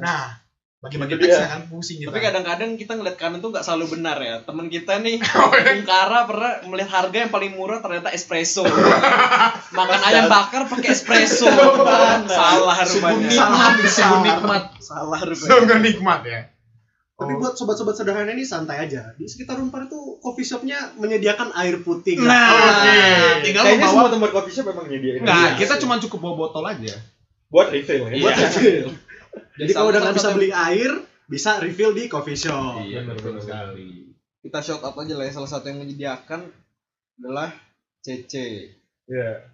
Nah, bagi-bagi teks dia. kan pusing kita. Tapi kadang-kadang kita ngeliat kanan tuh nggak selalu benar ya. Temen kita nih, Oh, iya. Bung Kara pernah melihat harga yang paling murah ternyata espresso. Makan ayam bakar pakai espresso. Salah rupanya. Sungguh nikmat. Salah rupanya. Sungguh nikmat ya. Tapi Oh. buat sobat-sobat sederhana ini santai aja. Di sekitar Unpar itu coffee shopnya menyediakan air putih. Nah, gratis. oke. tinggal Kayaknya membawa. semua tempat coffee shop memang nyediain. Enggak, Iya. kita cuma cukup bawa botol aja. buat refill ya. Iya. Jadi kalau udah nggak bisa beli air, bisa refill di coffee shop. Iya, betul sekali. kita shout out aja lah ya salah satu yang menyediakan adalah CC. Iya.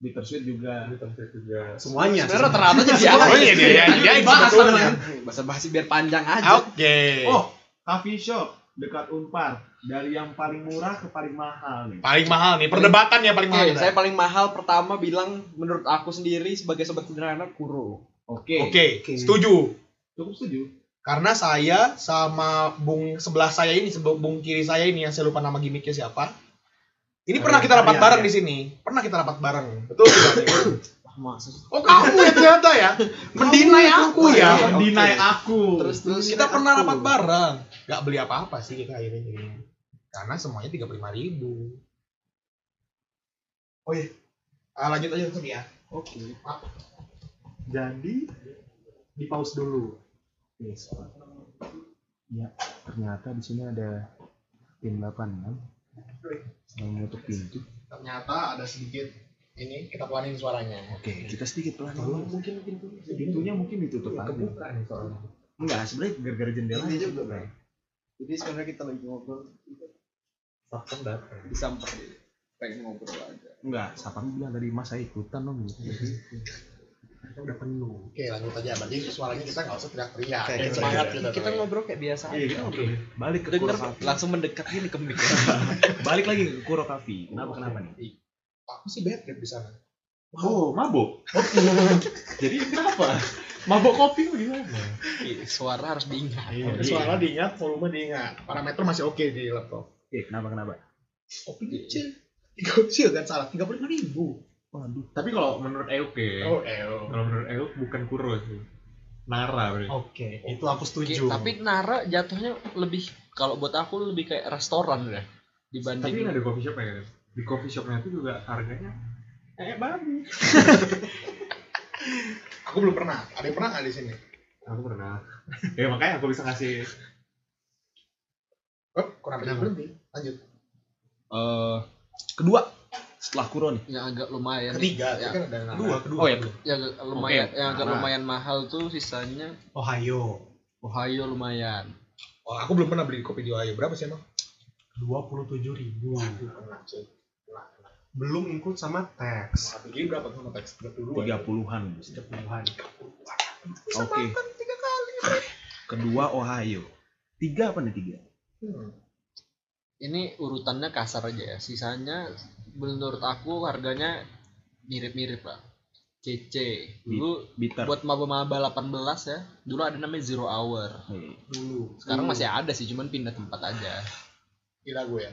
Bittersweet juga. Di tempat juga. Semuanya. Sebenarnya rata-rata jadi Oh apa? iya dia dia dia Dibahas sebetulnya. Bahasa basi biar panjang aja. Oke. Oh, coffee shop dekat Unpar dari yang paling murah ke paling mahal nih. paling mahal nih perdebatan ya paling mahal. saya paling mahal pertama bilang menurut aku sendiri sebagai sobat sederhana Kuro. Oke. Oke, Oke. setuju. Cukup setuju. Karena saya sama bung sebelah saya ini, bung kiri saya ini yang saya lupa nama gimmicknya siapa. Ini pernah kita rapat Arya, bareng Arya. di sini. Pernah kita rapat bareng. Betul? Maksud oh kamu ya ternyata ya. Mendinai aku ya. Mendinai aku. terus terus Kita pernah rapat bareng. Gak beli apa-apa sih kita akhirnya. Karena semuanya tiga puluh lima ribu. Oh iya. Ah, lanjut aja tadi ya. Oke. Jadi di pause dulu. Yes. Ya, ternyata di sini ada tim 86 yang menutup pintu. Ternyata ada sedikit ini kita pelanin suaranya. Oke, kita sedikit pelan. Tolong mungkin pintu. Pintunya mungkin ditutup aja. Kebuka nih soalnya. Enggak, sebenarnya gara-gara jendela. Ini juga, Bray. Jadi sebenarnya kita lagi ngobrol Satpam datang. disamper dia. Pengen ngobrol aja. Enggak, Sapam bilang tadi Mas saya ikutan dong gitu. Kita udah penuh. Oke lanjut aja. Berarti suaranya kita nggak usah teriak-teriak. Oke, Kayak oke. semangat kita. Kita ngobrol kayak biasa. Iya, kita ngobrol. Balik ke Kuro Cafe. langsung mendekat gini ke mic. Balik lagi ke Kuro Cafe. Kenapa kenapa nih? Aku sih bad trip di sana. Oh, mabuk. Jadi kenapa? Mabuk kopi gimana? Suara harus diingat. Iya. Suara diingat, volume diingat. Parameter masih oke di laptop. Oke, kenapa kenapa? Kopi kecil. Tiga kecil kan salah. Tiga puluh lima ribu. Waduh. Tapi kalau menurut Euk ya, Oh, eo. kalau menurut Euk bukan Kuro sih. Nara berarti. Oke, itu aku setuju. Oke, tapi Nara jatuhnya lebih kalau buat aku lebih kayak restoran deh Tapi dibanding ini ada coffee shop ya. Di coffee shopnya itu juga harganya kayak babi. Aku belum pernah. Ada yang pernah nggak di sini? Aku pernah. ya makanya aku bisa ngasih Oh, kenapa jadi berhenti? Lanjut. Eh, kedua setelah Kuro nih. yang agak lumayan Ketiga, ya, kan ada kedua, kedua. Oh ya, yang agak lumayan Oke, yang agak Nara. lumayan mahal tuh sisanya Ohio. Ohio lumayan Oh, aku belum pernah beli kopi di Ohio. Berapa sih emang? 27 ribu. Pernah, cuy. Belum include sama tax. Gigi berapa tuh sama teks? 32. tiga puluhan. Puluhan. Oke. Kedua Ohio. Tiga apa nih tiga? Hmm. ini urutannya kasar aja ya sisanya menurut aku harganya mirip-mirip lah CC dulu Bitter. buat maba-maba 18 ya dulu ada namanya zero hour Nih, Dulu. sekarang masih ada sih cuman pindah tempat aja Gila gue ya.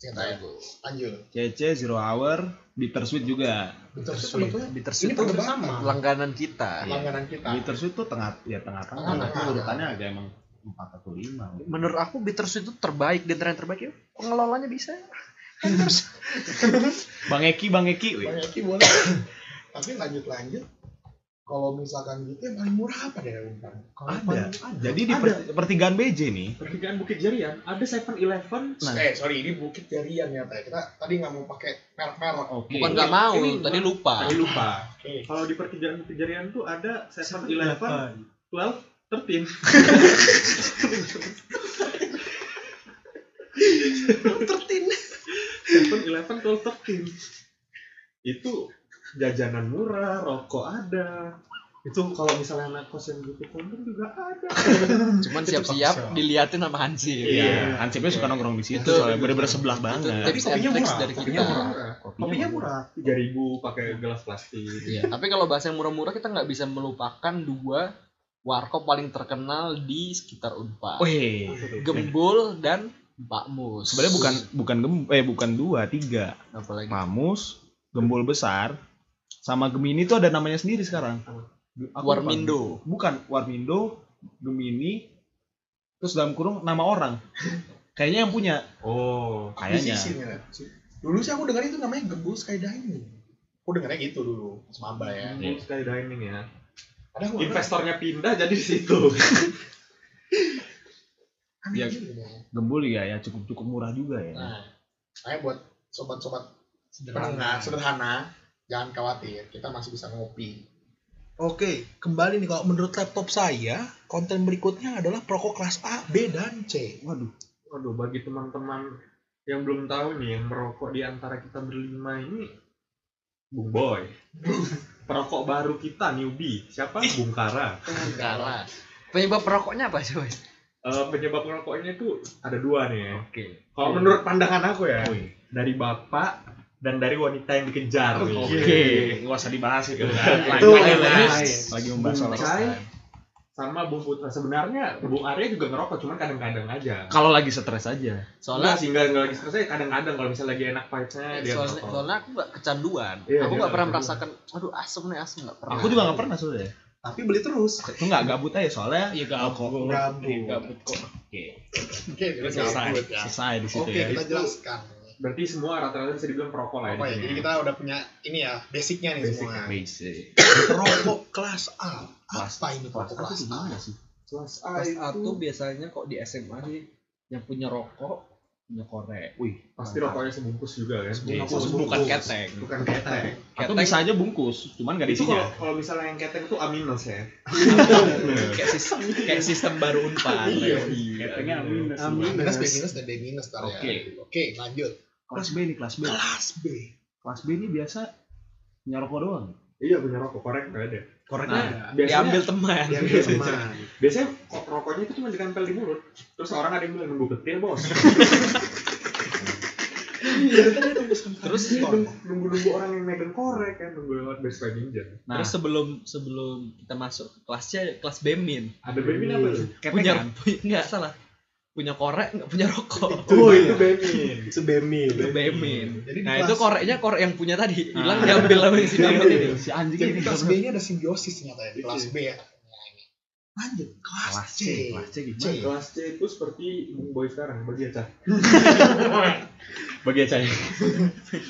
Singkat aja. Lanjut. CC Zero Hour, Bittersweet juga. Bittersweet Bittersweet ini tuh perdebatan. langganan kita Langganan kita. Bittersweet tuh tengah ya tengah-tengah. Tengah-tengah. Tapi urutannya agak emang empat atau lima. menurut aku Bittersweet itu terbaik dan yang terbaik ya pengelolanya bisa Bang Eki, Bang Eki. wih. Bang Eki boleh. Tapi lanjut-lanjut. Kalau misalkan gitu yang paling murah apa deh Unpar? Ada. Jadi di per- pertigaan BJ nih. pertigaan Bukit Jarian ada 7-Eleven. Nah. Eh sorry ini Bukit Jarian ya Teh. Kita tadi nggak mau pakai merek-merek. Oke. bukan nggak mau Ini tadi lupa Tadi lupa. Oke. Kalau di pertigaan Bukit Jarian tuh ada 7-Eleven, 12, 13. 7-Eleven, 12, 13. Itu jajanan murah, rokok ada. Itu kalau misalnya anak kos yang butuh kondom juga ada. cuman siap-siap diliatin sama Hansi Iya, Hansipnya suka nongkrong di situ Itu- soalnya bener-bener sebelah banget. Tapi kopinya kopinya murah, dari Kopinya kita murah. Kopinya murah. 3000 pakai gelas plastik. Iya, tapi kalau bahasa yang murah-murah kita nggak bisa melupakan dua warkop paling terkenal di sekitar Unpar. Wih. Gembul dan Pak Mus. Sebenarnya bukan bukan gem, eh bukan dua, tiga. apalagi Mamus, Gembul besar, sama Gemini itu ada namanya sendiri sekarang. Aku lupa. Warmindo. Bukan Warmindo, Gemini, terus dalam kurung nama orang. Kayaknya yang punya. Oh, Kayaknya. Ya. Dulu sih aku dengar itu namanya Gembul Skydiving. Aku dengarnya gitu dulu, pas maba ya. Gembul Skydining ya. Ada Investornya pindah jadi di situ. Ya, gembul ya ya cukup cukup murah juga ya. Nah, saya buat sobat-sobat penengah sederhana, jangan khawatir, kita masih bisa ngopi. Oke, kembali nih kalau menurut laptop saya, konten berikutnya adalah perokok kelas A, B, dan C. Waduh. Waduh, bagi teman-teman yang belum tahu nih, yang merokok di antara kita berlima ini, Bung Boy. Perokok baru kita, newbie. Siapa? Bung Kara. Kalah. Penyebab perokoknya apa sih, Boy? Eh, penyebab merokoknya itu ada dua nih ya. Oke. Kalau menurut pandangan aku ya, Wih. dari bapak dan dari wanita yang dikejar. Oke, nggak usah dibahas itu kan. Itu Lagi, lain. lagi membahas soal sama Bung Putra sebenarnya Bung Arya juga ngerokok cuman kadang-kadang aja. Kalau lagi stres aja. Soalnya sih nggak nggak lagi stresnya kadang-kadang kalau misalnya lagi enak vibes-nya dia soalnya, ngerokok. soalnya aku gak kecanduan. Iya, aku dia gak pernah nggak merasakan, aduh asem nih asem gak pernah. Aku juga nggak pernah soalnya. Tapi beli terus. Itu nggak gabut aja soalnya. Iya gabut. Gabut. Gabut kok. Oke. Oke, Selesai. gabut ya. Selesai di situ Oke, ya. kita jelaskan. Berarti semua rata-rata bisa dibilang perokok lah ya. Ya? Jadi kita udah punya ini ya, basicnya nih Basic, semua. Basic. Perokok kelas A. Kelas- Apa ini perokok Kelas A? sih? Kelas A Kelas itu tuh biasanya kok di SMA sih yang punya rokok punya korek. Wih, pasti rokoknya sebungkus juga kan. Sebungkus. bukan ketek. Bukan ketek. Atau Ketek bisa aja bungkus, cuman nggak Itu kalau diisinya. kalau misalnya yang ketek itu A minus ya. kayak sistem kayak sistem baru unpad. Iya. Keteknya minus. Amin. Minus B minus dan D minus ntar ya. Oke. Oke, lanjut. Kelas B nih, kelas B. Kelas B. Kelas B ini biasa punya rokok doang. Iya punya rokok korek nggak ada. Koreknya Nah, Biasanya Diambil teman. yang dia teman. biasanya kok rokoknya itu cuma ditempel di mulut. Terus orang ada yang bilang nunggu petir bos. Terus nunggu nunggu orang yang megang korek kan nunggu lewat Best Buy Ninja. Nah, Terus sebelum sebelum kita masuk kelasnya kelas Bemin. Ada baby apa tuh? Punya punya enggak salah. Punya korek enggak punya rokok. Oh itu Bemin. Itu Bemi. Itu Bemin. Jadi Nah, kelas- itu koreknya korek yang punya tadi. Hilang diambil sama sini Diambil. ini. si anjing Jadi ini di kelas B ini ada simbiosis ternyata ya. Di kelas B ya. Nah, ini. Lanjut kelas, kelas C. C, kelas C C. gimana? Kelas C itu seperti Bung Boy sekarang bagi aja. Bagi aja.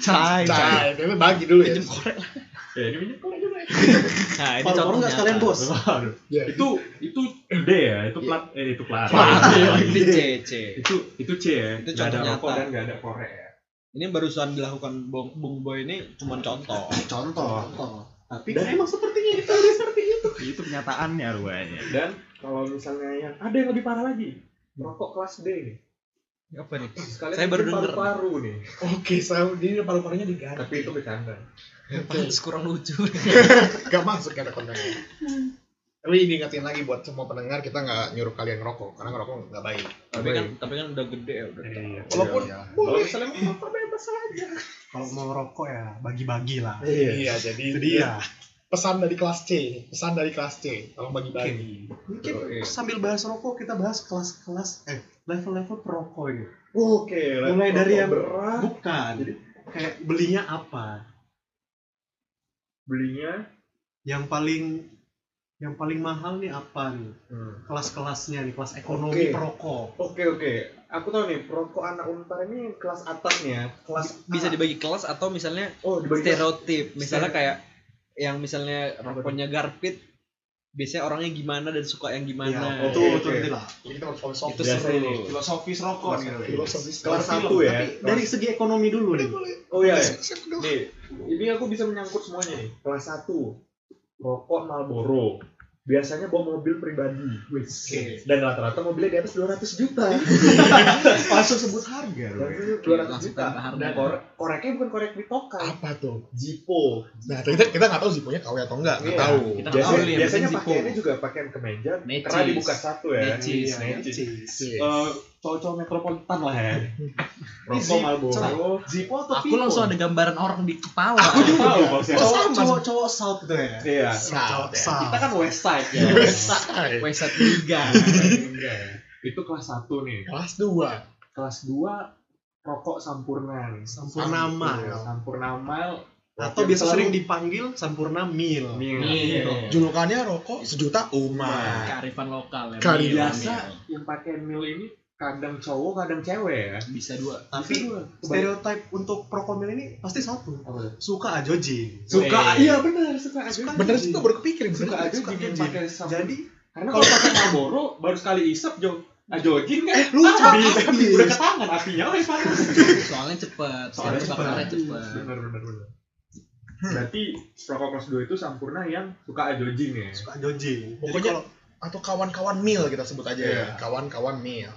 Cai, Cai, tapi bagi dulu ya. Pinjem korek lah. Ya ini minyak korek juga. Nah, ini contohnya. nggak sekalian bos. Waduh. Ya, Itu itu D ya, itu plat eh itu plat. Ini C, C. itu itu C ya. Itu Nggak ada contoh rokok dan nggak ada korek ya. Ini barusan dilakukan Bung, Bung Boy ini cuma contoh. Contoh. Tapi Dan emang sepertinya itu seperti itu. Itu kenyataannya rupanya. dan kalau misalnya yang ada yang lebih parah lagi, rokok kelas D nih. Apa nih? Sekalian Saya baru denger. paru-paru nih. Oke, saya jadi paru-parunya diganti. Tapi itu bercanda. Pantes kurang lucu. Gak masuk ada kontennya. Tapi diingatin lagi buat semua pendengar kita nggak nyuruh kalian ngerokok karena ngerokok nggak baik. tapi kan tapi kan udah gede ya udah. Iya. Walaupun Kalau misalnya mau rokok bebas aja. Kalau mau rokok ya bagi-bagi lah. Iya, jadi Itu dia. pesan dari kelas C, pesan dari kelas C, tolong bagi-bagi. Mungkin Oke. sambil bahas rokok kita bahas kelas-kelas eh level-level perokok ini. Oke, Mulai dari yang berat, bukan. Kayak belinya apa? Belinya Yang paling yang paling mahal nih apa nih? hmm. Kelas-kelasnya nih, kelas ekonomi Oke. perokok. Oke oke, aku tahu nih perokok anak unpar ini kelas atasnya, kelas Bisa A. dibagi kelas atau misalnya oh dibagi kelas. stereotip. Misalnya kayak yang misalnya rokoknya garpit biasanya orangnya gimana dan suka yang gimana. Ya, itu itu nanti lah. Jadi kita harus filosofis. Itu seru. ini. Filosofis rokok nih. Filosofis Kelas satu ya. Tapi dari segi ekonomi dulu nih. Oh iya. Nih, ini aku bisa menyangkut semuanya nih. Kelas satu, rokok Marlboro. Biasanya bawa mobil pribadi. Oke. Dan rata-rata mobilnya di atas 200 juta. Langsung sebut harga. loh. Dan 200 langsung juta. Dan korek, koreknya bukan korek bitokai. Apa tuh? Jipo. Nah, kita kita nggak tahu Zippo-nya KW atau enggak, nggak Iya. tahu. Kita nggak Biasanya, tahu biasanya Zippo. pakaiannya juga pakaian kemeja karena dibuka satu ya. Necis, Iya, necis. Necis. Eh, cowok-cowok metropolitan lah ya. Rokok Marlboro. Zippo atau Aku langsung ada gambaran orang di kepala. Aku juga tahu maksudnya. Sama. cowok-cowok South gitu ya. Iya. South, ya. South. Kita kan west side ya. Wesat Liga. Itu kelas 1 nih. Kelas 2. Kelas 2 rokok sampurna nih. Sampurnama. Iya, Sampurnama Atau biasa sering dipanggil Sampurna Mil. Mil. Iya. Julukannya rokok sejuta umat. Kearifan lokal ya. Kearifan. Mil, Biasa mil. yang pakai mil ini kadang cowok kadang cewek ya. bisa dua. Tapi stereotip untuk perokok Mil ini pasti satu. Apa? Suka ajoji. Suka, iya benar suka aja. Bener sih tuh baru kepikir Suka aja Suka pakai. Jadi Karena kalau pakai Marlboro baru sekali isap Jo Ajojin kan Eh, lupa, habis, habis. udah ke tangan apinya wes panas. Soalnya cepet, Soalnya soalnya bakarnya cepet. cepet. benar benar benar. Berarti kelas 2 itu Sampurna yang suka ajojin ya. Suka joji. Pokoknya atau kawan-kawan mil kita sebut aja ya. Iya. Kawan-kawan mil.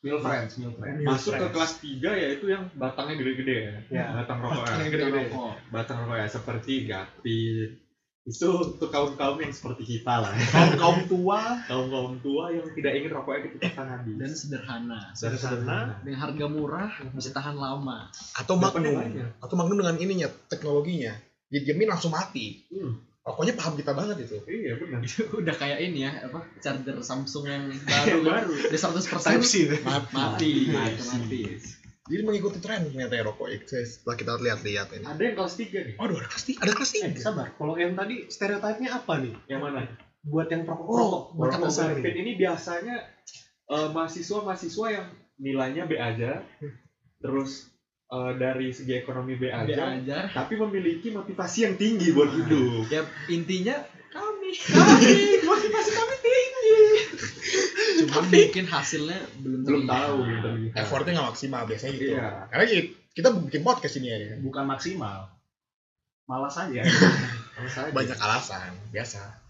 Meal friends, meal friends. Masuk ke kelas 3 yaitu yang batangnya gede-gede ya. Ya. Batang rokok ya. Gede-gede. Rokok. Batang rokok ya seperti Gapi. Itu untuk kaum-kaum yang seperti kita lah. Kaum kaum tua Kaum-kaum tua yang tidak ingin rokoknya kecepatan habis. Dan sederhana. Dan sederhana. Dengan harga murah bisa tahan lama. Atau Magnum. Atau Magnum dengan ininya, teknologinya. Dijamin langsung mati. Hmm. Pokoknya paham kita banget itu. Iya benar. Udah kayak ini ya, apa charger Samsung yang Yang baru. baru. Udah 100% Type C. mati. Mati. Otomatis. Jadi mengikuti tren ternyata ya rokok itu setelah kita lihat-lihat ini. Ada yang kelas 3 nih. Waduh, ada kelas tiga, ada kelas Eh, tiga. sabar. Kalau yang tadi stereotipnya apa nih? Yang mana? Buat yang perokok Oh, perokok Rokok berkata sehari. Benefit ini biasanya eh, mahasiswa-mahasiswa yang nilainya B aja, terus eh, dari segi ekonomi B B aja, aja. tapi memiliki motivasi yang tinggi buat hidup. Ya intinya kami. Kami motivasi kami tinggi. Cuma mungkin hasilnya belum Belum tahu gitu. Effortnya nggak maksimal biasanya gitu. Iya. Karena kita, kita bikin podcast ini ya. Bukan maksimal. Malas aja. Kalau saya Banyak alasan, biasa.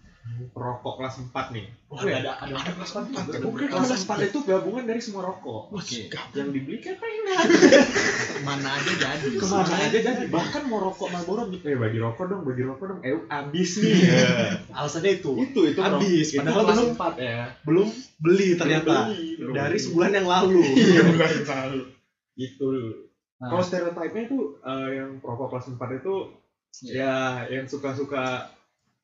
Perokok kelas 4 nih. Oh ya ada ada Ada kelas empat juga. Oke, kelas 4 itu gabungan dari semua rokok. Oke. Yang dibeli kayak pengen. Mana aja jadi. Ke mana aja jadi. Bahkan mau rokok Marlboro. Eh, bagi rokok dong, bagi rokok dong. Eh, abis nih. Alasannya itu. itu itu Habis, Itu padahal kelas belum- 4 ya. Belum beli ternyata. Beli, belum Dari sebulan yang lalu. Iya, bukan selalu. itu Nah. kalau stereotipnya itu eh, yang perokok kelas 4 itu ya yang suka-suka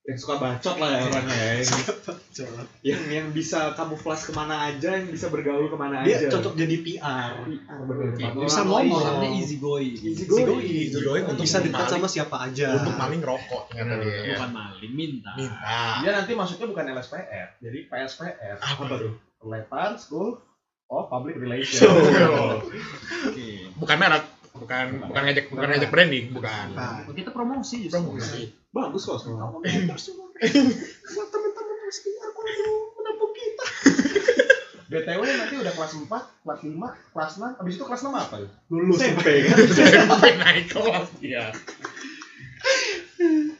yang suka bacot lah ya orangnya ya yang, yang yang bisa kamuflas ke mana aja yang bisa bergaul ke mana Dia aja cocok jadi PR. PR bener Bisa orang ngomong. Orangnya easy going. easy Easy going. Easy going untuk Bisa dekat sama siapa aja. Untuk maling rokok ternyata dia. ya. Bukan maling, minta. Minta. Dia nanti masuknya bukan LSPR, jadi PSPR. Apa tuh? Lepan School of Public Relations. Oke. Bukan merek, bukan bukan ngajak bukan ngajak branding, bukan. Nah, Oh, Kita promosi justru. Promosi. bagus kok sebenarnya buat teman-teman meski aku menampung kita. BTW nanti udah kelas 4, kelas 5, kelas 6, habis itu kelas 6 apa ya? Lulus. SMP kan Sampai naik kelas dia.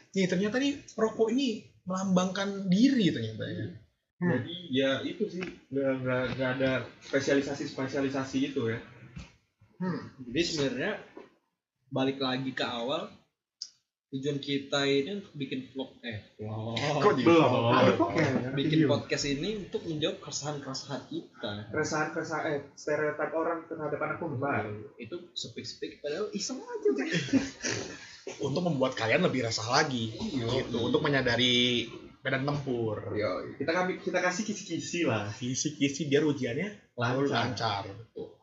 Nih ternyata nih rokok ini melambangkan diri ternyata ya. jadi ya itu sih nggak nggak nggak ada spesialisasi spesialisasi itu ya Hmm. Jadi sebenarnya balik lagi ke awal tujuan kita ini untuk bikin vlog eh vlog Kok jadi belum Ada kok ya. bikin podcast ini untuk menjawab keresahan-keresahan kita keresahan keresahan eh stereotip orang terhadap anak muda itu speak-speak padahal iseng aja Bang. Untuk membuat kalian lebih resah lagi. Gitu, untuk menyadari medan tempur. Yo, kita kami kita kasih kisi-kisi lah Kisi-kisi biar ujiannya lancar lancar.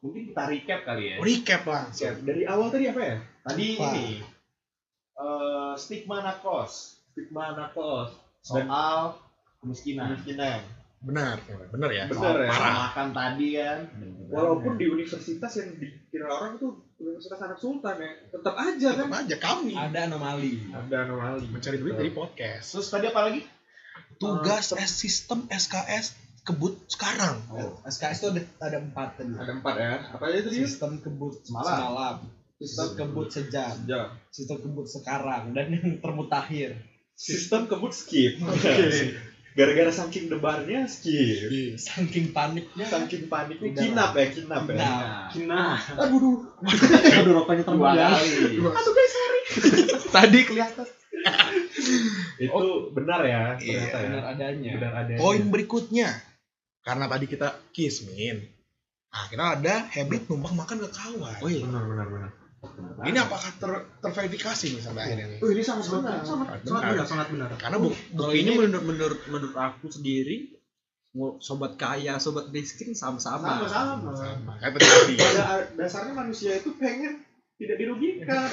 Mungkin kita recap kali ya. Recap langsung. Ya, dari awal tadi apa ya Tadi Apa? ini eh, stigma nakos stigma nakos soal kemiskinan. kemiskinan Benar, benar ya. Benar ya. Parah. Makan tadi kan. walaupun di universitas yang dikira orang itu universitas anak sultan ya tetap aja kan Tetap aja kami ada anomali ada anomali mencari duit dari podcast. Terus tadi apa lagi? Tugas S sistem SKS kebut sekarang. SKS itu ada ada empat tadi. Ada empat ya. Apa aja tadi sistem kebut Semalam. semalam. Sistem kebut sejam. Ya sistem kebut sekarang. Dan yang termutakhir. Sistem kebut skip. Gara-gara saking debarnya skip. Saking paniknya. Saking paniknya Udah. kinap ya kinap ya. Nah, Nah, aduh aduh. Rokoknya dua terbang. kali. Tadi kelihatan. itu benar ya Iya. ternyata ya benar adanya benar ada Poin berikutnya, karena tadi kita kismin, nah kita ada habit numpang makan ke kawan. oh iya benar benar benar Ini apakah ter terverifikasi nih sampai akhirnya nih? oh ini sangat benar Sangat Benar. sangat benar, sangat benar. Karena bu kalau ini menurut menurut menurut aku sendiri sobat kaya sobat miskin sama-sama sama-sama sama kayak tadi. pada dasarnya manusia itu pengen tidak dirugikan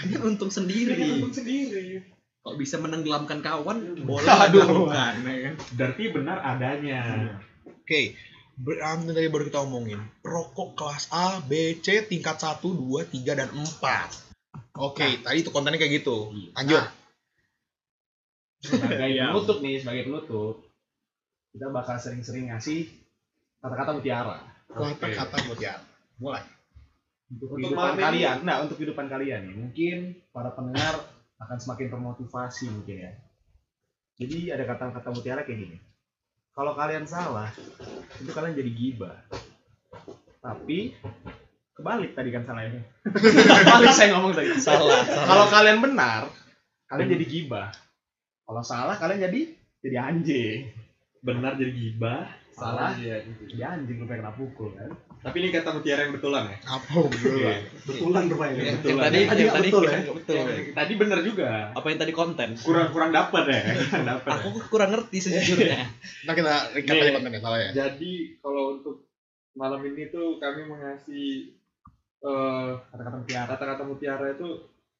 hanya untung sendiri untung sendiri kok bisa menenggelamkan kawan boleh Aduh. ya kan berarti benar adanya Oke, berarti tadi baru kita omongin rokok kelas A, B, C tingkat 1, 2, 3 dan 4. Oke, tadi itu kontennya kayak gitu. Lanjut. Sebagai Iya. penutup nih, sebagai penutup, kita bakal sering-sering ngasih kata-kata mutiara Kata-kata mutiara. Mulai. Untuk, Untuk ini- kalian. Nah, untuk kehidupan kalian nih, mungkin para pendengar akan semakin termotivasi mungkin ya. Jadi ada kata-kata mutiara kayak gini. Kalau kalian salah, itu kalian jadi gibah. Tapi kebalik tadi kan salahnya. Kebalik saya ngomong tadi. Salah, Kalau kalian benar, kalian jadi gibah. Kalau salah, kalian jadi jadi anjing. benar jadi gibah Salah, iya jadi anjing lu pengen pukul kan. tapi ini kata mutiara yang betulan ya Apa betul? Betulan rupanya. Yang, Betul yang lah. tadi, Tadi tadi betul ya? betul. Tadi bener juga. Apa yang tadi konten? kurang kurang dapat ya kurang dapat Aku kurang ngerti sejujurnya. Nah kita recap Nih. aja kontennya salah ya. jadi kalau untuk malam ini tuh kami mengasih eh Kata-kata mutiara. kata-kata mutiara itu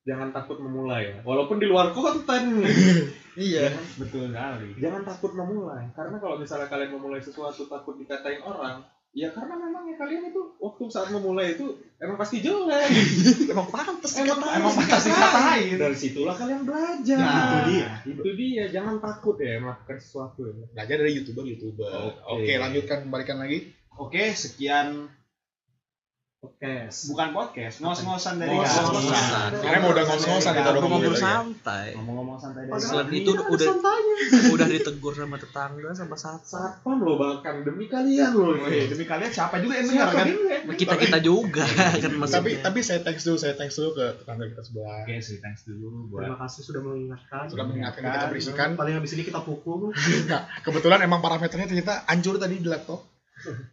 jangan takut memulai ya. walaupun di luar konten iya. Betul sekali. jangan takut memulai karena kalau misalnya kalian memulai sesuatu takut dikatain orang ya karena memang ya kalian itu waktu saat memulai itu emang pasti jelek Emang pantas emang Emang pasti dikatain. dari situlah kalian belajar Nah, itu dia itu dia jangan takut ya melakukan sesuatu ya Belajar dari youtuber youtuber. Oke. Oke lanjutkan kembalikan lagi. Oke, sekian podcast. Bukan podcast, ngos-ngosan dari Ngos-ngosan. kami. Karena mau udah ngos-ngosan kita udah ngomong Ngobrol tadi ya. santai. Ngomong-ngomong santai dari Selain itu udah udah ditegur sama tetangga sama satpam. satpam loh bahkan demi kalian loh Wih, demi kalian siapa juga yang dengar kan? Kita kita juga kan Tapi maksudnya. tapi saya thanks dulu, saya thanks dulu ke tetangga kita sebelah. Oke, sih thanks dulu buat Terima kasih sudah mengingatkan. Sudah mengingatkan kita berisikan. Paling habis ini kita pukul. Kebetulan emang parameternya ternyata hancur tadi di laptop.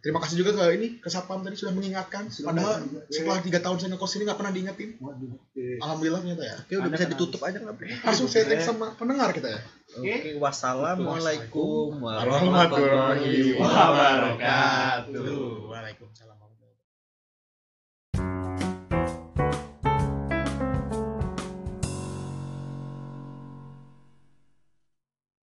Terima kasih juga ke ini ke satpam tadi sudah mengingatkan. Padahal setelah tiga tahun saya ngekos ini nggak pernah diingetin. Waduh. Alhamdulillah ternyata ya. Oke udah bisa ditutup aja nggak? Bro? Langsung saya thanks sama pendengar kita ya. Oke, wassalamualaikum Warahmatullahi wabarakatuh. Waalaikumsalam.